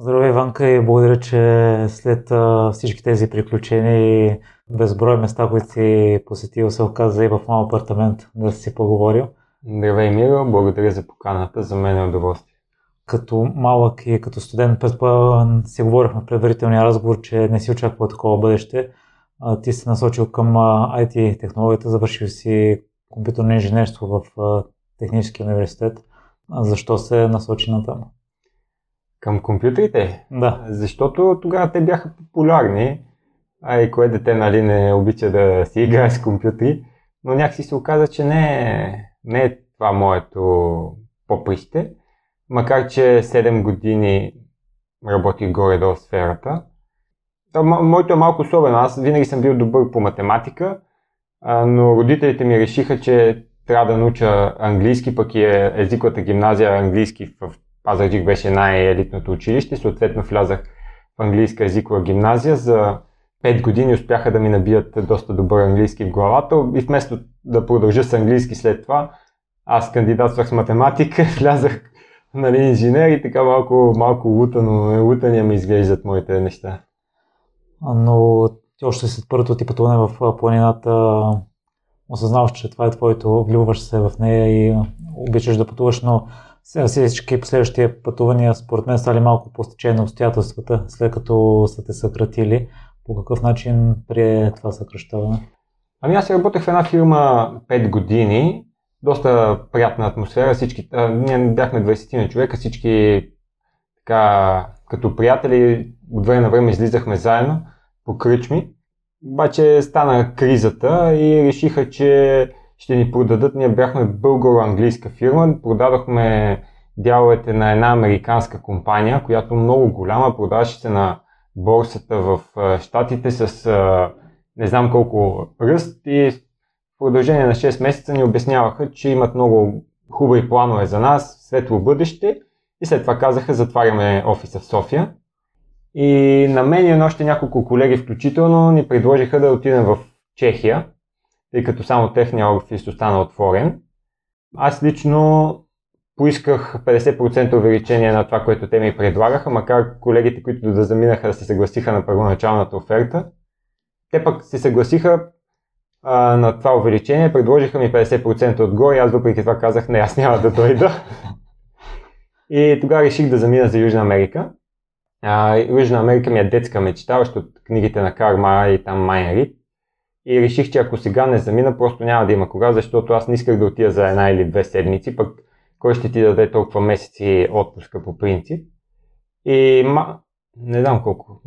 Здравей, Иванка, и благодаря, че след всички тези приключения и безброй места, които си посетил, се оказа и в малък апартамент да си поговорил. Здравей, Миро, благодаря за поканата, за мен е удоволствие. Като малък и като студент, си говорихме в предварителния разговор, че не си очаква такова бъдеще. Ти се насочил към IT технологията, завършил си компютърно инженерство в Техническия университет. Защо се насочи на там? Към компютрите? Да. Защото тогава те бяха популярни, а и кое дете нали, не обича да си играе с компютри, но някакси се оказа, че не е, не е това моето поприще, макар че 7 години работих горе-долу в сферата. Моето е малко особено. Аз винаги съм бил добър по математика, но родителите ми решиха, че трябва да науча английски, пък и е езиковата гимназия английски в Пазарджик беше най-елитното училище, съответно влязах в английска езикова гимназия. За 5 години успяха да ми набият доста добър английски в главата и вместо да продължа с английски след това, аз кандидатствах с математика, влязах нали, инженер и така малко, малко лутано, лутания ми изглеждат моите неща. Но ти още след първото ти пътуване в планината осъзнаваш, че това е твоето, влюбваш се в нея и обичаш да пътуваш, но всички последващи пътувания според мен стали малко по на обстоятелствата, след като са те съкратили. По какъв начин прие това съкръщаване? Ами аз работех в една фирма 5 години, доста приятна атмосфера, всички, а, ние бяхме 20 на човека, всички така, като приятели от време на време излизахме заедно по кръчми, обаче стана кризата и решиха, че ще ни продадат. Ние бяхме българо-английска фирма, продадохме дяловете на една американска компания, която много голяма, продаваше се на борсата в Штатите с не знам колко ръст и в продължение на 6 месеца ни обясняваха, че имат много хубави планове за нас, светло бъдеще и след това казаха затваряме офиса в София. И на мен и на още няколко колеги включително ни предложиха да отидем в Чехия, тъй като само техния офис остана отворен. Аз лично поисках 50% увеличение на това, което те ми предлагаха, макар колегите, които да заминаха да се съгласиха на първоначалната оферта. Те пък се съгласиха а, на това увеличение, предложиха ми 50% отгоре, аз въпреки това казах, не, аз няма да дойда. И тогава реших да замина за Южна Америка. А, Южна Америка ми е детска мечта, още от книгите на Карма и там Майя Рид. И реших, че ако сега не замина, просто няма да има кога, защото аз не исках да отида за една или две седмици, пък кой ще ти даде толкова месеци отпуска по принцип. И ма, не знам колко.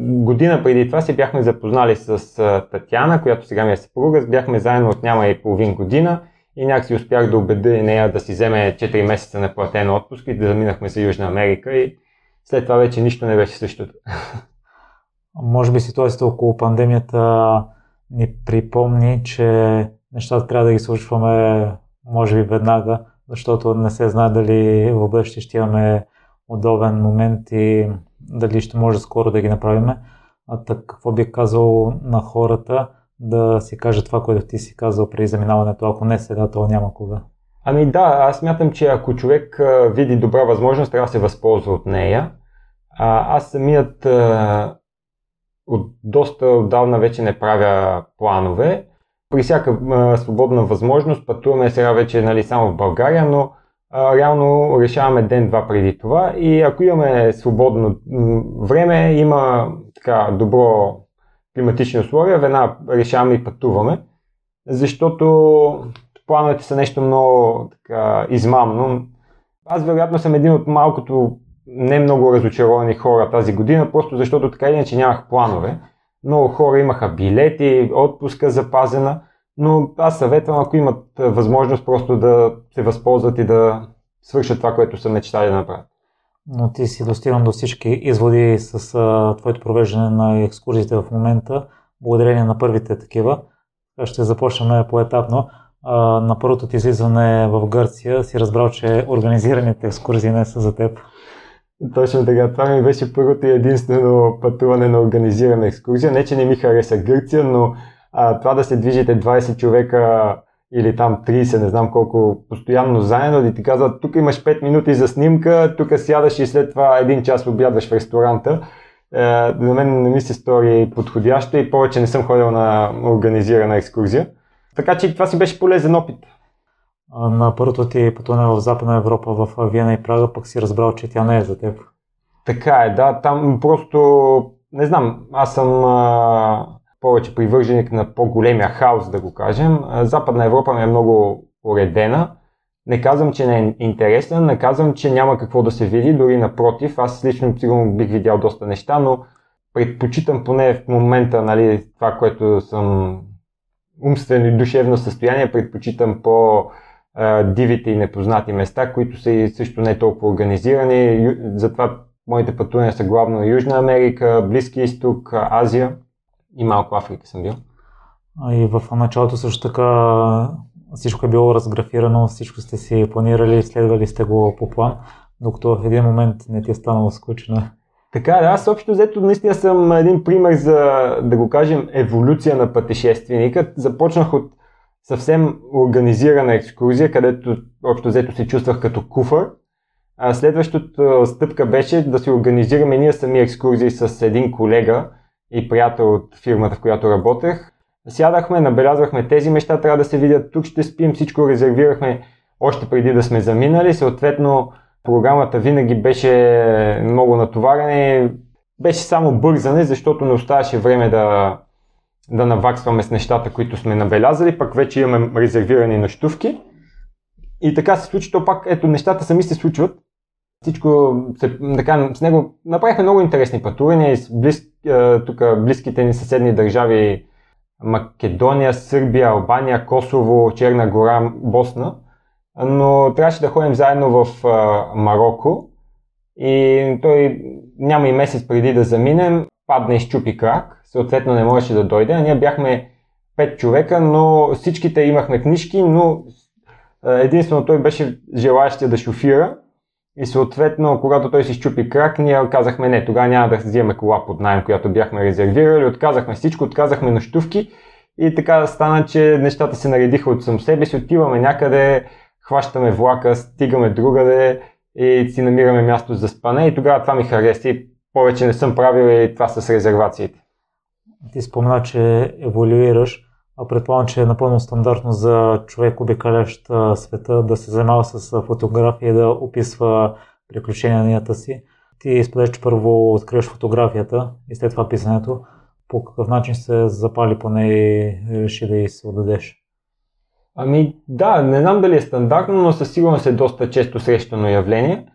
Година преди това се бяхме запознали с Татьяна, която сега ми е съпруга. Бяхме заедно от няма и половин година и някакси успях да убедя нея да си вземе 4 месеца на платен отпуск и да заминахме за Южна Америка и след това вече нищо не беше същото. Може би ситуацията около пандемията ни припомни, че нещата трябва да ги случваме може би веднага, защото не се знае дали в бъдеще ще имаме удобен момент и дали ще може скоро да ги направим. А так, какво би казал на хората да си каже това, което ти си казал при заминаването, ако не сега, то няма кога? Ами да, аз смятам, че ако човек види добра възможност, трябва да се възползва от нея. А, аз самият от доста отдавна вече не правя планове. При всяка а, свободна възможност пътуваме сега вече нали, само в България, но а, реално решаваме ден-два преди това и ако имаме свободно време, има така добро климатични условия, веднага решаваме и пътуваме, защото плановете са нещо много така, измамно. Аз вероятно съм един от малкото не много разочаровани хора тази година, просто защото така иначе нямах планове. Много хора имаха билети, отпуска запазена, но аз съветвам, ако имат възможност просто да се възползват и да свършат това, което са мечтали да направят. Но ти си достигнал до всички изводи с а, твоето провеждане на екскурзиите в момента, благодарение на първите такива. Ще започнем поетапно. А, на първото ти излизане в Гърция си разбрал, че организираните екскурзии не са за теб. Точно така. Това ми беше първото и единствено пътуване на организирана екскурзия. Не, че не ми хареса Гърция, но а, това да се движите 20 човека или там 30, не знам колко, постоянно заедно и ти казват, тук имаш 5 минути за снимка, тук сядаш и след това един час обядваш в ресторанта. Е, на мен не ми се стори подходящо и повече не съм ходил на организирана екскурзия. Така че това си беше полезен опит. На първото ти пътуване в Западна Европа, в Виена и Прага, пък си разбрал, че тя не е за теб. Така е, да. Там просто, не знам, аз съм а, повече привърженик на по-големия хаос, да го кажем. Западна Европа ми е много уредена. Не казвам, че не е интересна, не казвам, че няма какво да се види, дори напротив, аз лично сигурно бих видял доста неща, но предпочитам поне в момента нали, това, което съм умствено и душевно състояние, предпочитам по дивите и непознати места, които са и също не толкова организирани. Затова моите пътувания са главно Южна Америка, Близки изток, Азия и малко Африка съм бил. И в началото също така всичко е било разграфирано, всичко сте си планирали, следвали сте го по план, докато в един момент не ти е станало скучно. Така, да, аз общо взето наистина съм един пример за, да го кажем, еволюция на пътешественика. Започнах от съвсем организирана екскурзия, където общо взето се чувствах като куфър. А следващата стъпка беше да си организираме ние сами екскурзии с един колега и приятел от фирмата, в която работех. Сядахме, набелязвахме тези неща, трябва да се видят, тук ще спим, всичко резервирахме още преди да сме заминали. Съответно, програмата винаги беше много натоварена беше само бързане, защото не оставаше време да, да наваксваме с нещата, които сме набелязали, пък вече имаме резервирани нощувки. И така се случи, то пак, ето, нещата сами се случват. Всичко, се, така, с него направихме много интересни пътувания с близ, тук близките ни съседни държави Македония, Сърбия, Албания, Косово, Черна гора, Босна. Но трябваше да ходим заедно в Марокко и той няма и месец преди да заминем, падна и щупи крак, съответно не можеше да дойде. А ние бяхме пет човека, но всичките имахме книжки, но единствено той беше желаящия да шофира. И съответно, когато той си щупи крак, ние казахме не, тогава няма да взимаме кола под найем, която бяхме резервирали, отказахме всичко, отказахме нощувки. И така стана, че нещата се наредиха от сам себе си, отиваме някъде, хващаме влака, стигаме другаде и си намираме място за спане. И тогава това ми хареса и повече не съм правил и това с резервациите. Ти спомена, че еволюираш, а предполагам, че е напълно стандартно за човек, обикалящ света, да се занимава с фотография и да описва приключенията си. Ти изпадеш, че първо откриеш фотографията и след това писането. По какъв начин се запали поне и реши да и се отдадеш? Ами да, не знам дали е стандартно, но със сигурност е доста често срещано явление.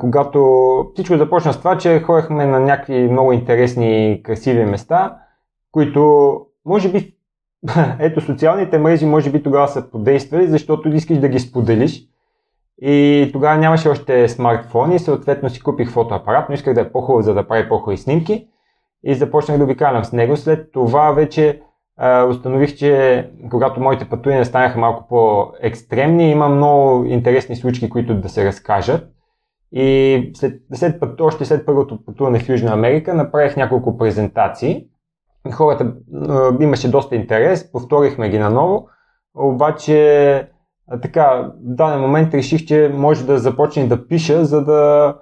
Когато всичко започна с това, че ходехме на някакви много интересни красиви места, които може би ето социалните мрежи може би тогава са подействали, защото искаш да ги споделиш. И тогава нямаше още смартфони, съответно си купих фотоапарат, но исках да е по-хубав, за да прави по-хубави снимки. И започнах да обикалям с него. След това вече а, установих, че когато моите пътувания станаха малко по-екстремни, има много интересни случки, които да се разкажат. И след, след, още след първото пътуване в Южна Америка направих няколко презентации хората имаше доста интерес, повторихме ги наново, обаче така, в даден момент реших, че може да започне да пиша, за да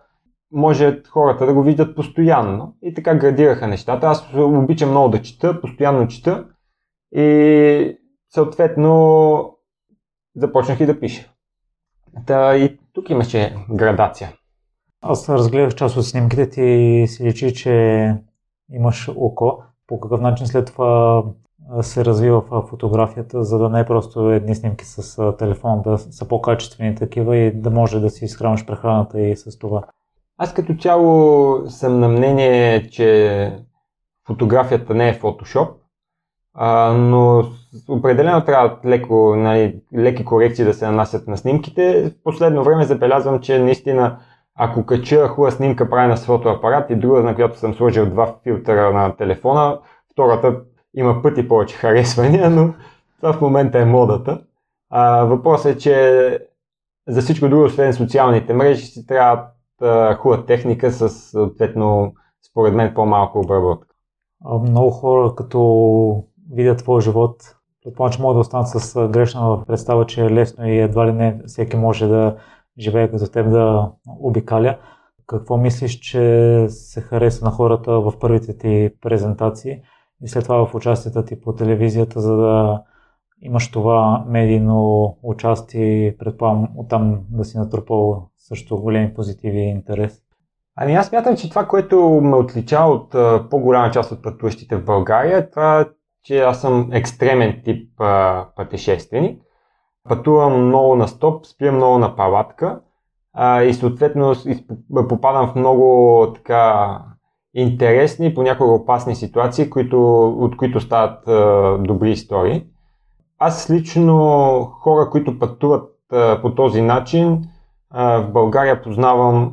може хората да го видят постоянно. И така градираха нещата. Аз обичам много да чета, постоянно чета и съответно започнах и да пиша. Та, и тук имаше градация. Аз разгледах част от снимките ти и си личи, че имаш око по какъв начин след това се развива в фотографията, за да не е просто едни снимки с телефон, да са по-качествени такива и да може да си изхранваш прехраната и с това. Аз като цяло съм на мнение, че фотографията не е фотошоп, но определено трябва леко, нали, леки корекции да се нанасят на снимките. В последно време забелязвам, че наистина ако кача хубава снимка правена с фотоапарат и друга, на която съм сложил два филтъра на телефона, втората има пъти повече харесвания, но това в момента е модата. А, въпросът е, че за всичко друго, освен социалните мрежи, си трябва хубава техника с съответно, според мен, по-малко обработка. Много хора, като видят твой живот, предполагам, че могат да останат с грешна представа, че е лесно и едва ли не всеки може да живее като теб да обикаля. Какво мислиш, че се хареса на хората в първите ти презентации и след това в участията ти по телевизията, за да имаш това медийно участие, предполагам оттам да си натрупал също големи позитиви и интерес? Ами аз смятам, че това, което ме отличава от по-голяма част от пътуващите в България, е това, че аз съм екстремен тип а, пътешественик. Пътувам много на стоп, спя много на палатка а, и съответно попадам в много така интересни, понякога опасни ситуации, които, от които стават а, добри истории. Аз лично хора, които пътуват а, по този начин, а, в България познавам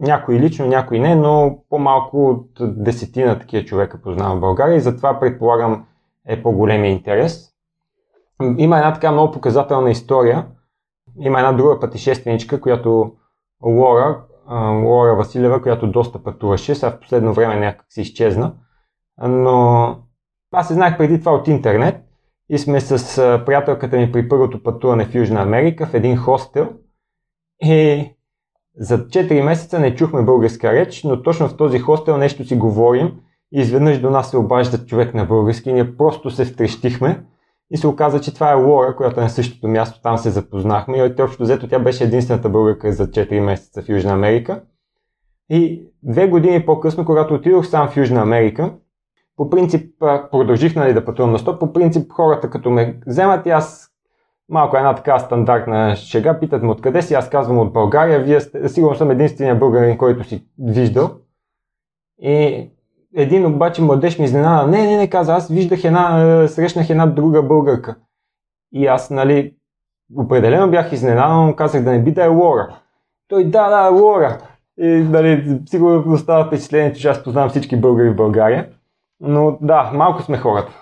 някои лично, някои не, но по-малко от десетина такива човека познавам в България и затова предполагам е по-големия интерес. Има една така много показателна история. Има една друга пътешественичка, която Лора, Лора Василева, която доста пътуваше, сега в последно време някак си изчезна. Но аз се знаех преди това от интернет и сме с приятелката ми при първото пътуване в Южна Америка в един хостел. И за 4 месеца не чухме българска реч, но точно в този хостел нещо си говорим и изведнъж до нас се обажда човек на български ние просто се втрещихме и се оказа, че това е Лора, която е на същото място, там се запознахме и общо взето тя беше единствената българка за 4 месеца в Южна Америка. И две години по-късно, когато отидох сам в Южна Америка, по принцип продължих нали, да пътувам на стоп, по принцип хората като ме вземат и аз малко една така стандартна шега, питат ме откъде си, аз казвам от България, вие сте, сигурно съм единствения българин, който си виждал. И един обаче младеж ми изненада, не, не, не, каза, аз виждах една, е, срещнах една друга българка. И аз, нали, определено бях изненадан, казах да не би да е Лора. Той, да, да, Лора. И, нали, сигурно остава впечатление, че аз познавам всички българи в България. Но да, малко сме хората.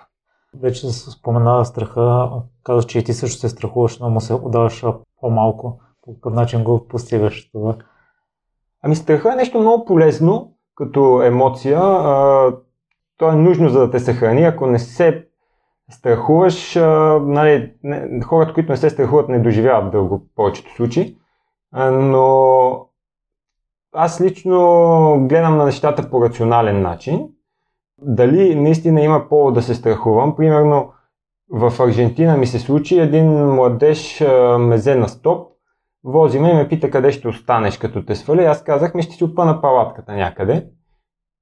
Вече споменава страха, казваш, че и ти също се страхуваш, но му се отдаваш по-малко. По какъв начин го постигаш това? Ами страха е нещо много полезно като емоция. А, то е нужно за да те съхрани. Ако не се страхуваш, а, нали, не, хората, които не се страхуват, не доживяват дълго в повечето случаи. А, но аз лично гледам на нещата по рационален начин дали наистина има повод да се страхувам. Примерно в Аржентина ми се случи, един младеж ме взе на стоп, вози ме и ме пита къде ще останеш като те свали. Аз казах ми ще си опъна палатката някъде.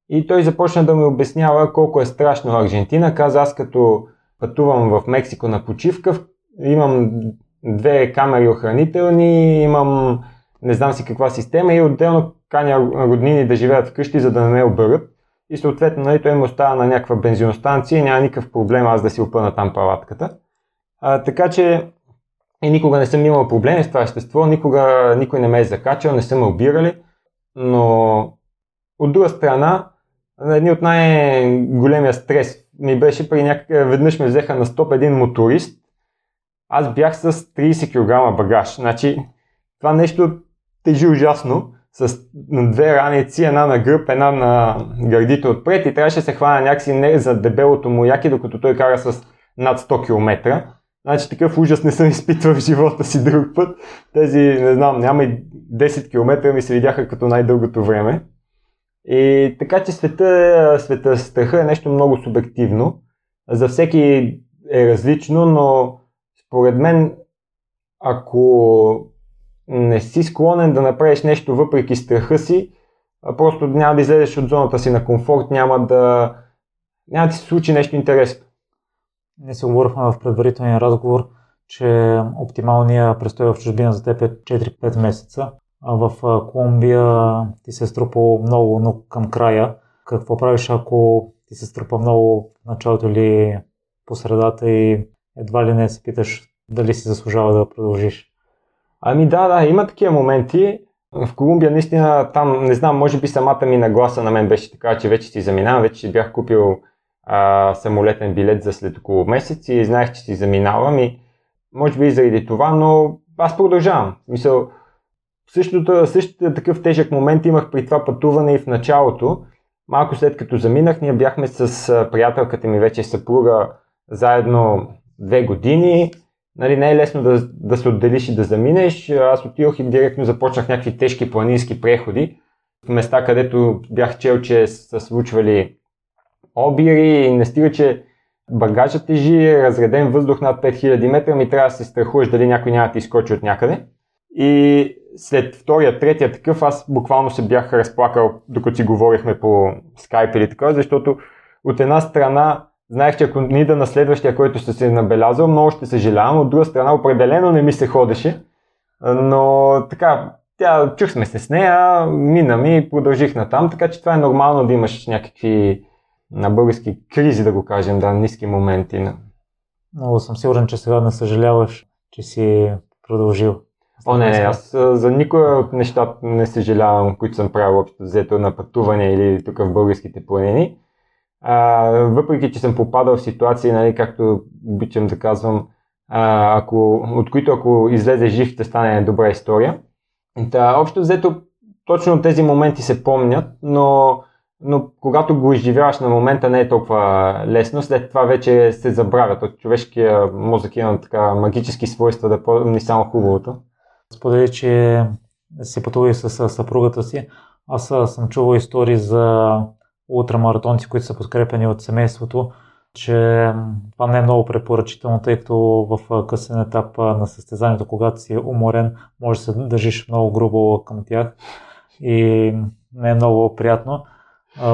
И той започна да ми обяснява колко е страшно Аржентина. Каза аз като пътувам в Мексико на почивка, имам две камери охранителни, имам не знам си каква система и отделно каня роднини да живеят вкъщи, за да не ме обърят и съответно нали, той му остава на някаква бензиностанция и няма никакъв проблем аз да си опъна там палатката. А, така че и никога не съм имал проблеми с това естество, никога никой не ме е закачал, не са ме обирали, но от друга страна, един от най-големия стрес ми беше при някакъв, веднъж ме взеха на стоп един моторист, аз бях с 30 кг багаж. Значи, това нещо тежи ужасно с две раници, една на гръб, една на гърдите отпред и трябваше да се хвана някакси не за дебелото му яки, докато той кара с над 100 км. Значи такъв ужас не съм изпитвал в живота си друг път. Тези, не знам, няма и 10 км ми се видяха като най-дългото време. И така че света, света страха е нещо много субективно. За всеки е различно, но според мен, ако не си склонен да направиш нещо въпреки страха си, просто няма да излезеш от зоната си на комфорт, няма да, няма да ти се случи нещо интересно. Ние се говорихме в предварителния разговор, че оптималният престой в чужбина за теб е 4-5 месеца. А в Колумбия ти се е струпал много, но към края. Какво правиш, ако ти се струпа много в началото или по средата и едва ли не се питаш дали си заслужава да продължиш? Ами да, да, има такива моменти. В Колумбия наистина там, не знам, може би самата ми нагласа на мен беше така, че вече си заминавам, вече бях купил а, самолетен билет за след около месец и знаех, че си заминавам и може би и заради това, но аз продължавам. Мисъл, същото, същото такъв тежък момент имах при това пътуване и в началото. Малко след като заминах, ние бяхме с приятелката ми, вече съпруга, заедно две години. Нали, не е лесно да, да се отделиш и да заминеш. Аз отидох и директно започнах някакви тежки планински преходи в места, където бях чел, че са случвали обири и не стига, че багажът тежи, разреден въздух над 5000 метра, ми трябва да се страхуваш дали някой няма да ти изкочи от някъде. И след втория, третия такъв, аз буквално се бях разплакал, докато си говорихме по скайп или така, защото от една страна знаех, че ако ни да на следващия, който ще се набелязал, много ще съжалявам, от друга страна определено не ми се ходеше, но така, тя, чух сме се с нея, мина ми и продължих натам, така че това е нормално да имаш някакви на български кризи, да го кажем, да, ниски моменти. Много съм сигурен, че сега не съжаляваш, че си продължил. О, не, не, аз за никоя от нещата не съжалявам, които съм правил общо взето на пътуване или тук в българските планини. А, въпреки, че съм попадал в ситуации, нали, както обичам да казвам, а, ако, от които ако излезе жив, ще стане добра история. Та, общо взето, точно тези моменти се помнят, но, но когато го изживяваш на момента не е толкова лесно, след това вече се забравят. От човешкия мозък има така магически свойства да помни само хубавото. Сподели, че си пътува с съпругата си. Аз съм чувал истории за ултрамаратонци, които са подкрепени от семейството, че това не е много препоръчително, тъй като в късен етап на състезанието, когато си уморен, може да се държиш много грубо към тях и не е много приятно.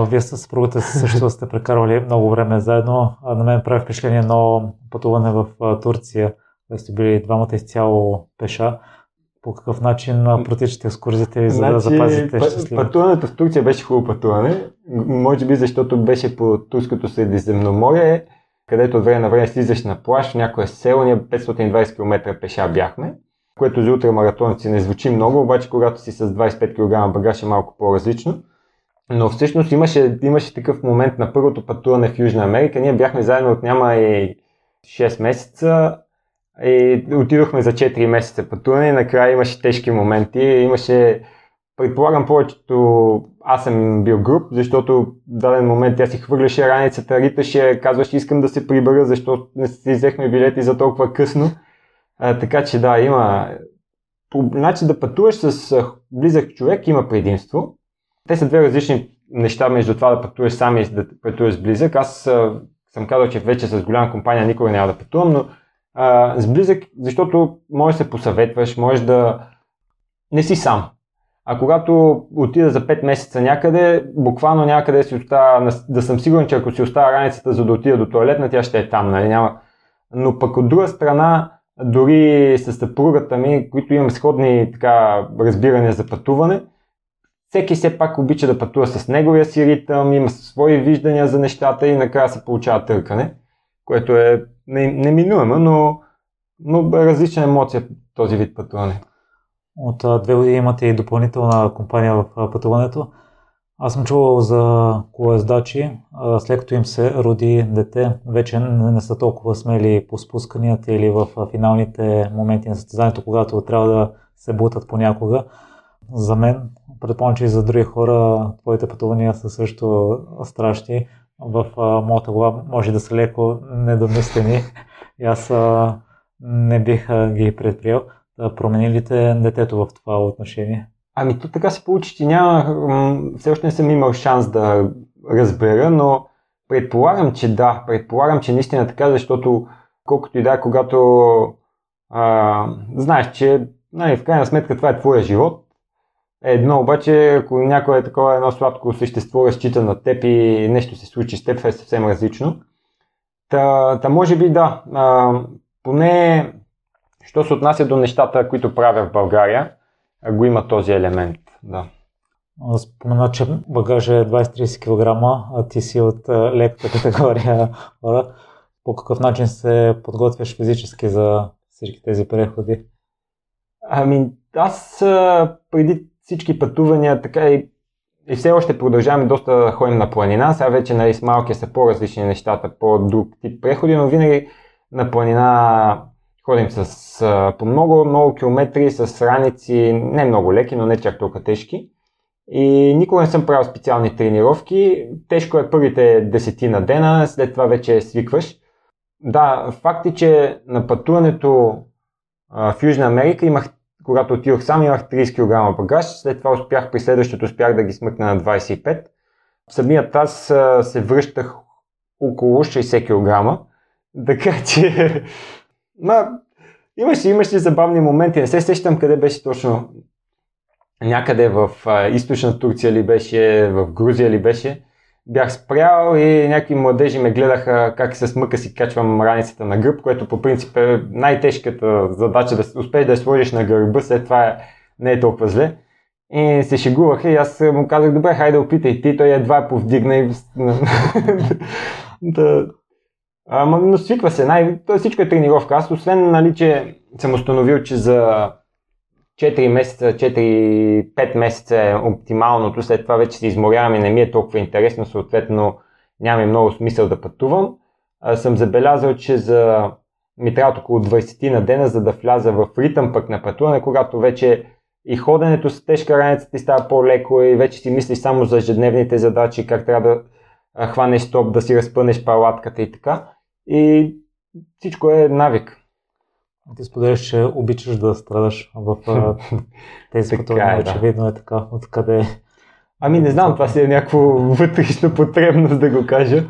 Вие с съпругата си също сте прекарвали много време заедно. На мен прави впечатление едно пътуване в Турция, където сте били двамата изцяло пеша по какъв начин протичате екскурзиите ви, за значи, да запазите щастливо? Пътуването в Турция беше хубаво пътуване. Може би защото беше по турското Средиземноморие, където от време на време слизаш на плаж в някое село, ние 520 км пеша бяхме, което за ултрамаратонци не звучи много, обаче когато си с 25 кг багаж е малко по-различно. Но всъщност имаше, имаше такъв момент на първото пътуване в Южна Америка. Ние бяхме заедно от няма и 6 месеца и отидохме за 4 месеца пътуване и накрая имаше тежки моменти. Имаше, предполагам повечето, аз съм бил груп, защото в даден момент тя си хвърляше раницата, риташе, казваше искам да се прибера, защото не си взехме билети за толкова късно. А, така че да, има... Значи да пътуваш с близък човек има предимство. Те са две различни неща между това да пътуваш сам и да пътуваш с близък. Аз съм казал, че вече с голяма компания никога няма да пътувам, но а, с близък, защото можеш да се посъветваш, можеш да не си сам. А когато отида за 5 месеца някъде, буквално някъде си остава, да съм сигурен, че ако си остава раницата за да отида до туалетна, тя ще е там, нали? Няма. Но пък от друга страна, дори с съпругата ми, които имам сходни така, разбирания за пътуване, всеки все пак обича да пътува с неговия си ритъм, има свои виждания за нещата и накрая се получава търкане, което е неминуемо, но, но различна емоция този вид пътуване. От две години имате и допълнителна компания в пътуването. Аз съм чувал за колездачи, след като им се роди дете, вече не са толкова смели по спусканията или в финалните моменти на състезанието, когато трябва да се бутат понякога. За мен, предполагам, че и за други хора, твоите пътувания са също страшни в а, моята глава може да са леко недомислени и аз а, не бих а, ги предприел. Да промени ли те детето в това отношение? Ами то така се получи, че няма, все още не съм имал шанс да разбера, но предполагам, че да, предполагам, че наистина е така, защото колкото и да, когато а, знаеш, че нали, в крайна сметка това е твоя живот, Едно обаче, ако някое е такова едно сладко същество разчита на теб и нещо се случи с теб, е съвсем различно. Та, та може би да. А, поне, що се отнася до нещата, които правя в България, го има този елемент. Да. Спомена, че багажа е 20-30 кг, а ти си от леката категория хора. По какъв начин се подготвяш физически за всички тези преходи? Ами, аз преди всички пътувания, така и, и все още продължаваме доста да ходим на планина. Сега вече нали, с малки са по-различни нещата, по-друг тип преходи, но винаги на планина ходим с, по много, много километри, с раници, не много леки, но не чак толкова тежки. И никога не съм правил специални тренировки. Тежко е първите десетина дена, след това вече свикваш. да, факт е, че на пътуването а, в Южна Америка имах, когато отидох сам, имах 30 кг багаж, след това успях, при следващото успях да ги смъкна на 25. Самият аз се връщах около 60 кг, така че ма, имаше, имаше забавни моменти, не се сещам къде беше точно. Някъде в а, източна Турция ли беше, в Грузия ли беше, бях спрял и някакви младежи ме гледаха как с мъка си качвам раницата на гръб, което по принцип е най-тежката задача да успееш да я сложиш на гърба, след това не е толкова зле. И се шегуваха и аз му казах, добре, хайде опитай ти, той едва повдигна и... да. Ама, но свиква се, най... всичко е тренировка. Аз освен, нали, че съм установил, че за 4 месеца, 4-5 месеца е оптималното, след това вече се изморявам и не ми е толкова интересно, съответно няма и много смисъл да пътувам. А, съм забелязал, че за ми трябва около 20 на дена, за да вляза в ритъм пък на пътуване, когато вече и ходенето с тежка раница ти става по-леко и вече си мислиш само за ежедневните задачи, как трябва да хванеш стоп, да си разпънеш палатката и така. И всичко е навик. Ти споделяш, че обичаш да страдаш в тези пътувания. Е, Очевидно е така. Откъде Ами не знам, това си е някаква вътрешна потребност да го кажа.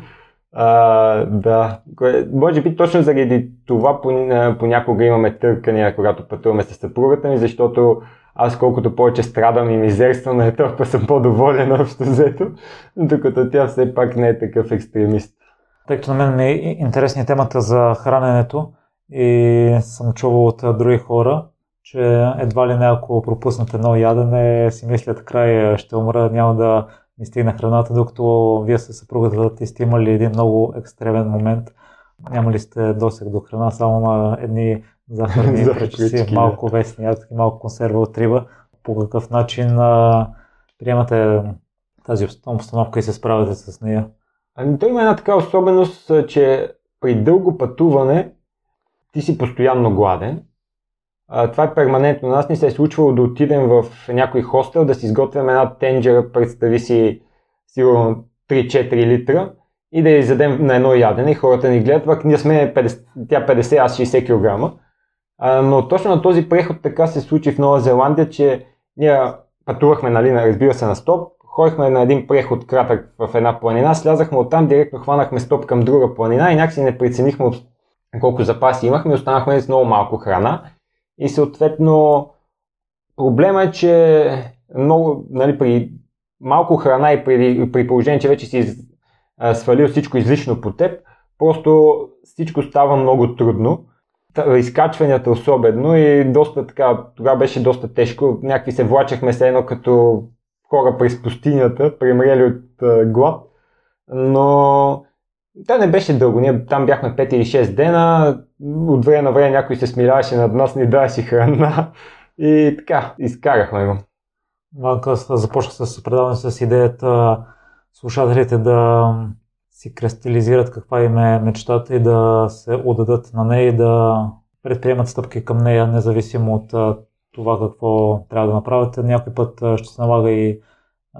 А, да, може би точно заради това понякога имаме търкания, когато пътуваме с съпругата ми, защото аз колкото повече страдам и мизерствам, е толкова съм по-доволен общо взето, докато тя все пак не е такъв екстремист. Тъй като на мен ми е интересна темата за храненето, и съм чувал от други хора, че едва ли не ако пропуснат едно ядене, си мислят край ще умра, няма да ми стигне храната, докато вие с съпругата ти сте имали един много екстремен момент. Няма ли сте досег до храна, само на едни захарни пречеси, малко вестни ядки, малко консерва от риба. По какъв начин а, приемате тази обстановка и се справяте с нея? Ами, той има една така особеност, че при дълго пътуване ти си постоянно гладен. А, това е перманентно. Нас ни се е случвало да отидем в някой хостел, да си изготвим една тенджера, представи си сигурно 3-4 литра и да я изядем на едно ядене хората ни гледат, пък ние сме 50, тя 50, аз 60 кг. Но точно на този преход така се случи в Нова Зеландия, че ние пътувахме, нали, разбира се, на стоп, ходихме на един преход кратък в една планина, слязахме оттам, директно хванахме стоп към друга планина и някакси не преценихме колко запаси имахме, останахме с много малко храна и съответно проблема е, че много, нали, при малко храна и при, при положение, че вече си свалил всичко излишно по теб, просто всичко става много трудно. Изкачванията особено и доста така, тогава беше доста тежко. Някакви се влачахме се едно като хора през пустинята, премрели от глад. Но Та не беше дълго. Ние там бяхме 5 или 6 дена. От време на време някой се смиляваше над нас, ни даваше храна. И така, изкарахме го. Аз започнах с предаване с идеята слушателите да си кристализират каква им е мечтата и да се отдадат на нея и да предприемат стъпки към нея, независимо от това какво трябва да направят. Някой път ще се налага и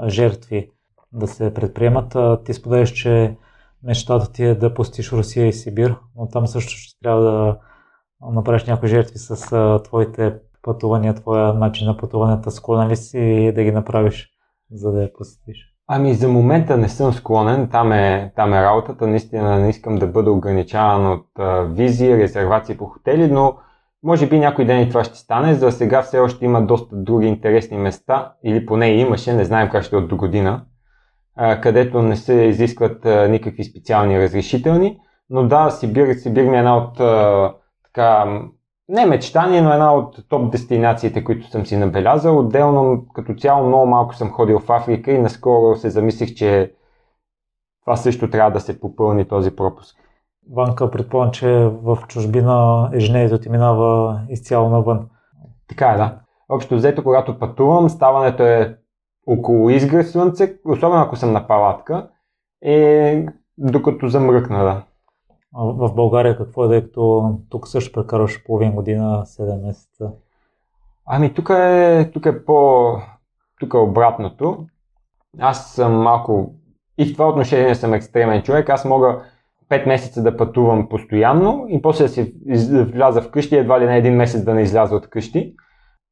жертви да се предприемат. Ти споделяш, че мечтата ти е да посетиш Русия и Сибир, но там също ще трябва да направиш някои жертви с а, твоите пътувания, твоя начин на пътуванията. Склонен ли си да ги направиш, за да я посетиш? Ами за момента не съм склонен, там е, там е работата, наистина не искам да бъда ограничаван от а, визии, резервации по хотели, но може би някой ден и това ще стане. За сега все още има доста други интересни места, или поне имаше, не знаем как ще е от до година където не се изискват никакви специални разрешителни. Но да, Сибир, Сибир ми е една от така, не мечтание, но една от топ дестинациите, които съм си набелязал. Отделно, като цяло, много малко съм ходил в Африка и наскоро се замислих, че това също трябва да се попълни този пропуск. Банка, предполагам, че в чужбина ежедневието ти минава изцяло навън. Така е, да. Общо взето, когато пътувам, ставането е около изгрев слънце, особено ако съм на палатка, е докато замръкна, да. А в България какво е, като тук също прекарваш половин година, 7 месеца? Ами тук е, тук е по... Тук е обратното. Аз съм малко... И в това отношение съм екстремен човек. Аз мога 5 месеца да пътувам постоянно и после да си вляза вкъщи, едва ли на един месец да не изляза от къщи.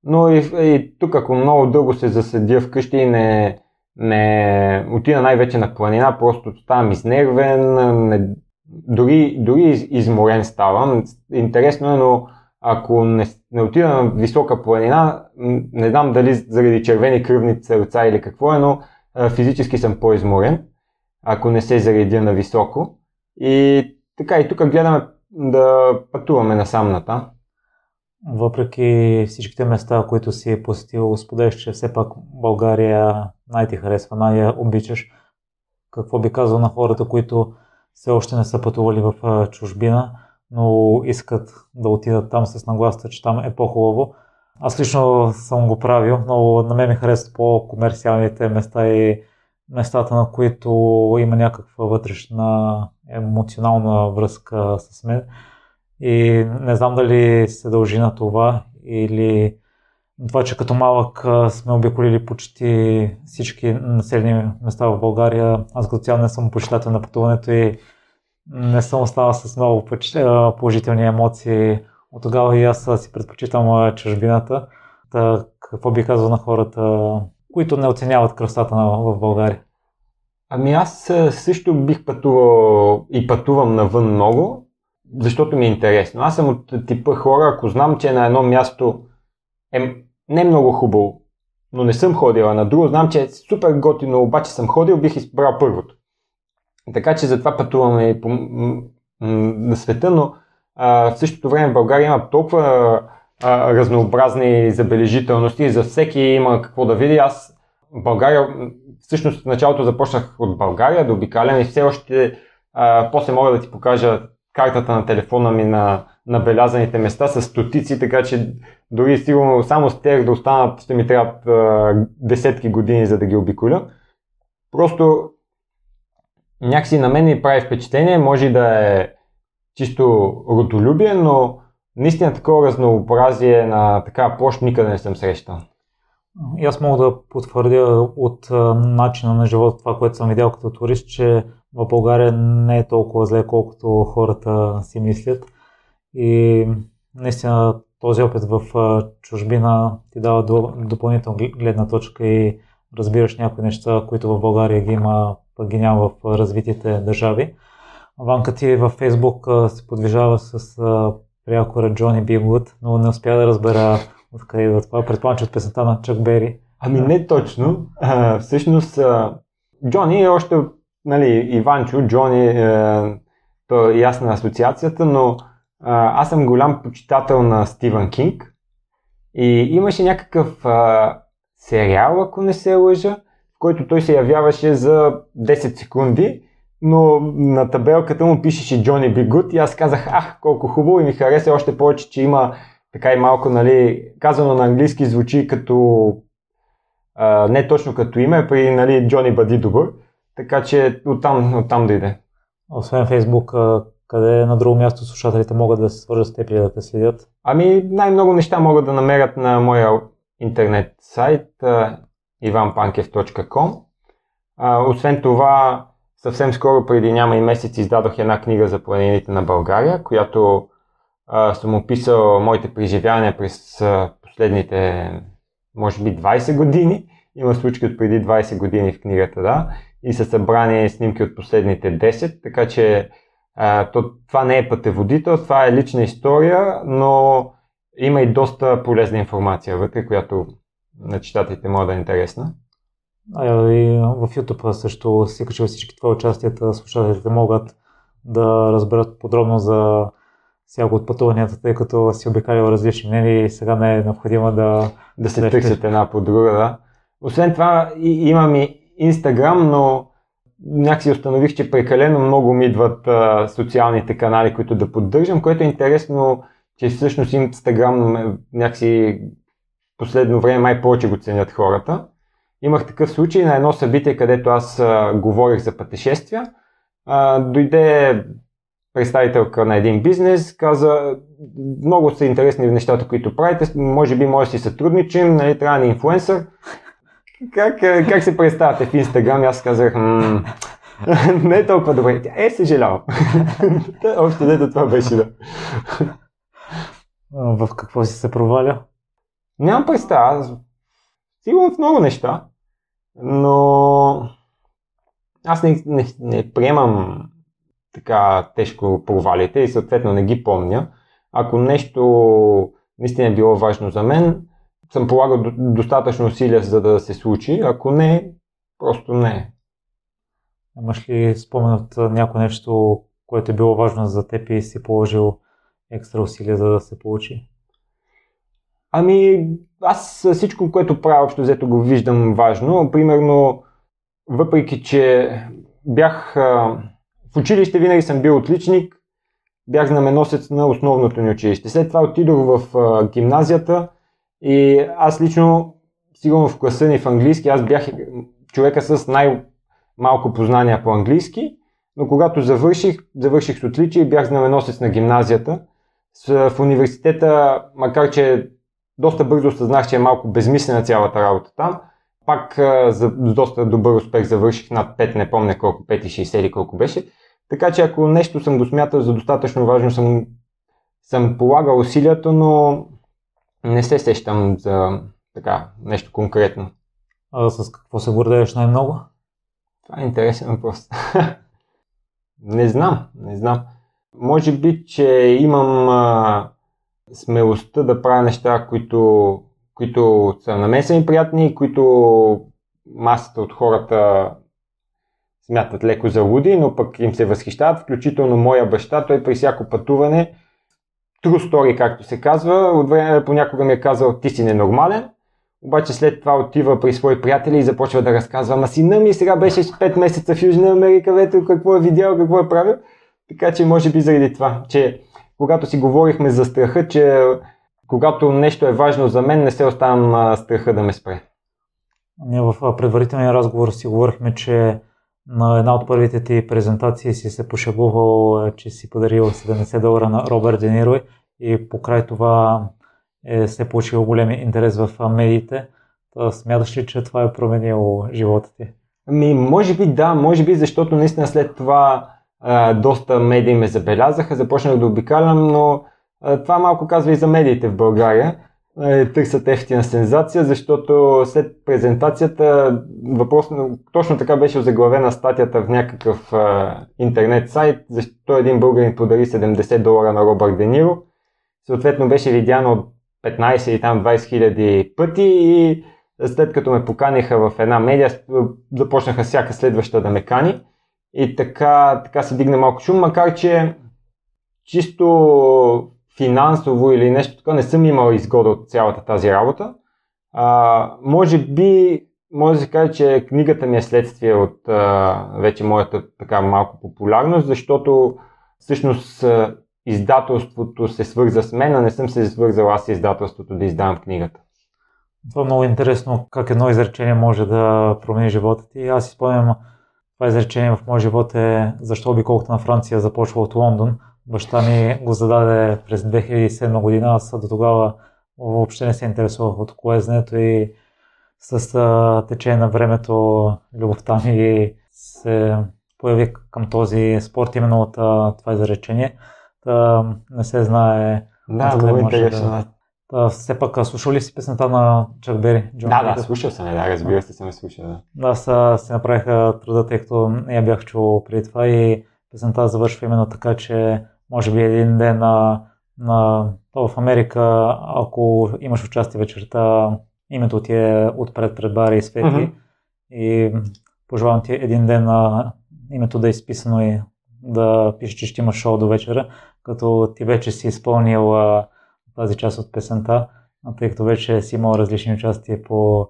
Но и, и тук, ако много дълго се заседя вкъщи и не, не отида най-вече на планина, просто ставам изнервен, не, дори, дори изморен ставам. Интересно е, но ако не, не отида на висока планина, не знам дали заради червени кръвни сърца или какво е, но физически съм по-изморен, ако не се заредя на високо. И така, и тук гледаме да пътуваме насам натам. Въпреки всичките места, които си е посетил, споделяш, че все пак България най-ти харесва, най-я обичаш. Какво би казал на хората, които все още не са пътували в чужбина, но искат да отидат там с нагласта, че там е по-хубаво. Аз лично съм го правил, но на мен ми харесват по-комерциалните места и местата, на които има някаква вътрешна емоционална връзка с мен. И не знам дали се дължи на това или това, че като малък сме обиколили почти всички населени места в България. Аз като цяло не съм почитател на пътуването и не съм останал с много положителни емоции. От тогава и аз си предпочитам чужбината. Та, какво би казал на хората, които не оценяват красотата в България? Ами аз също бих пътувал и пътувам навън много, защото ми е интересно. Аз съм от типа хора, ако знам, че на едно място е не много хубаво, но не съм ходила на друго, знам, че е супер готино, обаче съм ходил, бих избрал първото. Така че затова пътуваме и по, на света, но а, в същото време в България има толкова а, разнообразни забележителности за всеки има какво да види. Аз в България, всъщност в началото започнах от България да обикалям и все още а, после мога да ти покажа картата на телефона ми на набелязаните места с стотици, така че дори сигурно само с тях да останат ще ми трябват а, десетки години за да ги обиколя. Просто някакси на мен ми прави впечатление, може да е чисто родолюбие, но наистина такова разнообразие на така площ никъде не съм срещал. И аз мога да потвърдя от начина на живота, това, което съм видял като турист, че в България не е толкова зле, колкото хората си мислят. И наистина този опит в чужбина ти дава допълнителна гледна точка и разбираш някои неща, които в България ги има, пък ги няма в развитите държави. Ванка ти във Фейсбук се подвижава с приякора Джони Бигвуд, но не успя да разбера откъде идва това. Предполагам, че от песента на Чак Бери. Ами не точно. А, всъщност Джони е още, нали, Иванчо, Джони, е, то е ясна асоциацията, но а, аз съм голям почитател на Стивън Кинг и имаше някакъв а, сериал, ако не се лъжа, в който той се явяваше за 10 секунди, но на табелката му пишеше Джони Би Гуд и аз казах, ах, колко хубаво и ми хареса още повече, че има така и малко, нали, казано на английски звучи като а, не точно като име, при нали, Джони Бъди добър, така че оттам, оттам дойде. Освен Фейсбук, къде на друго място слушателите могат да се свържат с теб и да те следят? Ами най-много неща могат да намерят на моя интернет сайт ivanpankev.com. Освен това, съвсем скоро, преди няма и месец, издадох една книга за планините на България, която съм описал моите преживявания през последните, може би, 20 години. Има случки от преди 20 години в книгата, да. И са събрани снимки от последните 10, така че то, това не е пътеводител, това е лична история, но има и доста полезна информация вътре, която на читателите може да е интересна. А и в YouTube също си качил всички това участията, слушателите могат да разберат подробно за всяко от пътуванията, тъй като си обикалил различни мнения и сега не е необходимо да... Да се търсят една по друга, да. Освен това, и, имам и Инстаграм, но някакси установих, че прекалено много ми идват а, социалните канали, които да поддържам, което е интересно, че всъщност Инстаграм е някакси последно време май повече го ценят хората. Имах такъв случай на едно събитие, където аз а, говорих за пътешествия. А, дойде представителка на един бизнес, каза, много са интересни нещата, които правите, може би може да си сътрудничим, нали, трябва ни инфуенсър. Как, как се представяте в Инстаграм? Аз казах, не е толкова добре. Тя е съжалявам. Още дето това беше да. В какво си се проваля? Нямам представа. Сигурно в много неща, но аз не, не, не приемам така тежко провалите и съответно не ги помня. Ако нещо наистина е било важно за мен, съм полагал достатъчно усилия за да се случи. Ако не, просто не. Имаш ли спомен от някое нещо, което е било важно за теб и си положил екстра усилия за да се получи? Ами, аз всичко, което правя, общо взето го виждам важно. Примерно, въпреки, че бях в училище, винаги съм бил отличник, бях знаменосец на основното ни училище. След това отидох в гимназията и аз лично, сигурно в класа ни в английски, аз бях човека с най-малко познания по английски, но когато завърших, завърших с отличие и бях знаменосец на гимназията. В университета, макар че доста бързо осъзнах, че е малко безмислена цялата работа там, пак за доста добър успех завърших над 5, не помня колко, 5,60 или колко беше. Така че ако нещо съм го смятал за достатъчно важно, съм, съм полагал усилието, но не се сещам за така нещо конкретно. А с какво се гордееш най-много? Това е интересен въпрос. не знам, не знам. Може би, че имам а, смелостта да правя неща, които, които са на мен са ми приятни, които масата от хората смятат леко за луди, но пък им се възхищават, включително моя баща, той при всяко пътуване, true story, както се казва, от време понякога ми е казал, ти си ненормален, обаче след това отива при свои приятели и започва да разказва, ама сина ми сега беше 5 месеца в Южна Америка, вето какво е видял, какво е правил. Така че може би заради това, че когато си говорихме за страха, че когато нещо е важно за мен, не се оставам страха да ме спре. Ние в предварителния разговор си говорихме, че на една от първите ти презентации си се пошегувал, че си подарил 70 долара на Робърт Дениро и покрай това е се получил голям интерес в медиите. Та смяташ ли, че това е променило живота ти? Ми, може би да, може би защото наистина след това а, доста медии ме забелязаха, започнах да обикалям, но а, това малко казва и за медиите в България. Е, търсят ефтина сензация, защото след презентацията въпрос, точно така беше озаглавена статията в някакъв а, интернет сайт, защо един българин подари 70 долара на Робърт Дениро. Съответно беше видяно от 15 или там 20 хиляди пъти и след като ме поканиха в една медия, започнаха всяка следваща да ме кани. И така, така се дигна малко шум, макар че чисто финансово или нещо така не съм имал изгода от цялата тази работа. А, може би, може да се каже, че книгата ми е следствие от а, вече моята така малко популярност, защото всъщност издателството се свърза с мен, а не съм се свързал аз с издателството да издавам книгата. Това е много интересно как едно изречение може да промени живота ти. Аз си спомням това изречение в моя живот е защо обиколката на Франция започва от Лондон. Баща ми го зададе през 2007 година, аз до тогава въобще не се интересувах от колезнето и с а, течение на времето любовта ми се появи към този спорт именно от а, това изречение. Та, не се знае. Да, много интересно. Да, Та, все пак, слушал ли си песента на Чак Бери? Джон да, да, слушал съм, да, разбира се, съм слушал. Да, да аз си направих труда, тъй като я бях чул преди това и песента завършва именно така, че може би един ден на, на в Америка, ако имаш участие вечерта, името ти е отпред пред бари и свети. Mm-hmm. И пожелавам ти един ден на името да е изписано и да пише, че ще имаш шоу до вечера, като ти вече си изпълнил тази част от песента, тъй като вече си имал различни участия по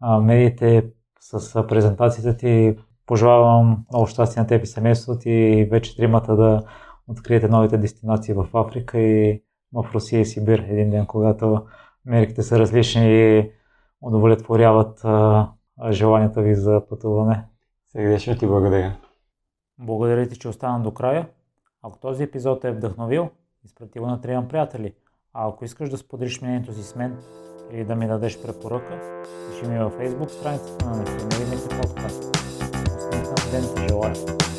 а, медиите с презентацията ти. Пожелавам много щастие на теб и семейството ти и вече тримата да откриете новите дестинации в Африка и в Русия и Сибир един ден, когато мерките са различни и удовлетворяват а, желанията ви за пътуване. Сърдечно ти благодаря. Благодаря ти, че остана до края. Ако този епизод е вдъхновил, изпрати го на трима приятели. А ако искаш да споделиш мнението си с мен или да ми дадеш препоръка, пиши ми във Facebook страницата на Нефилмерийните подкаст. Усмихната ден ти желая!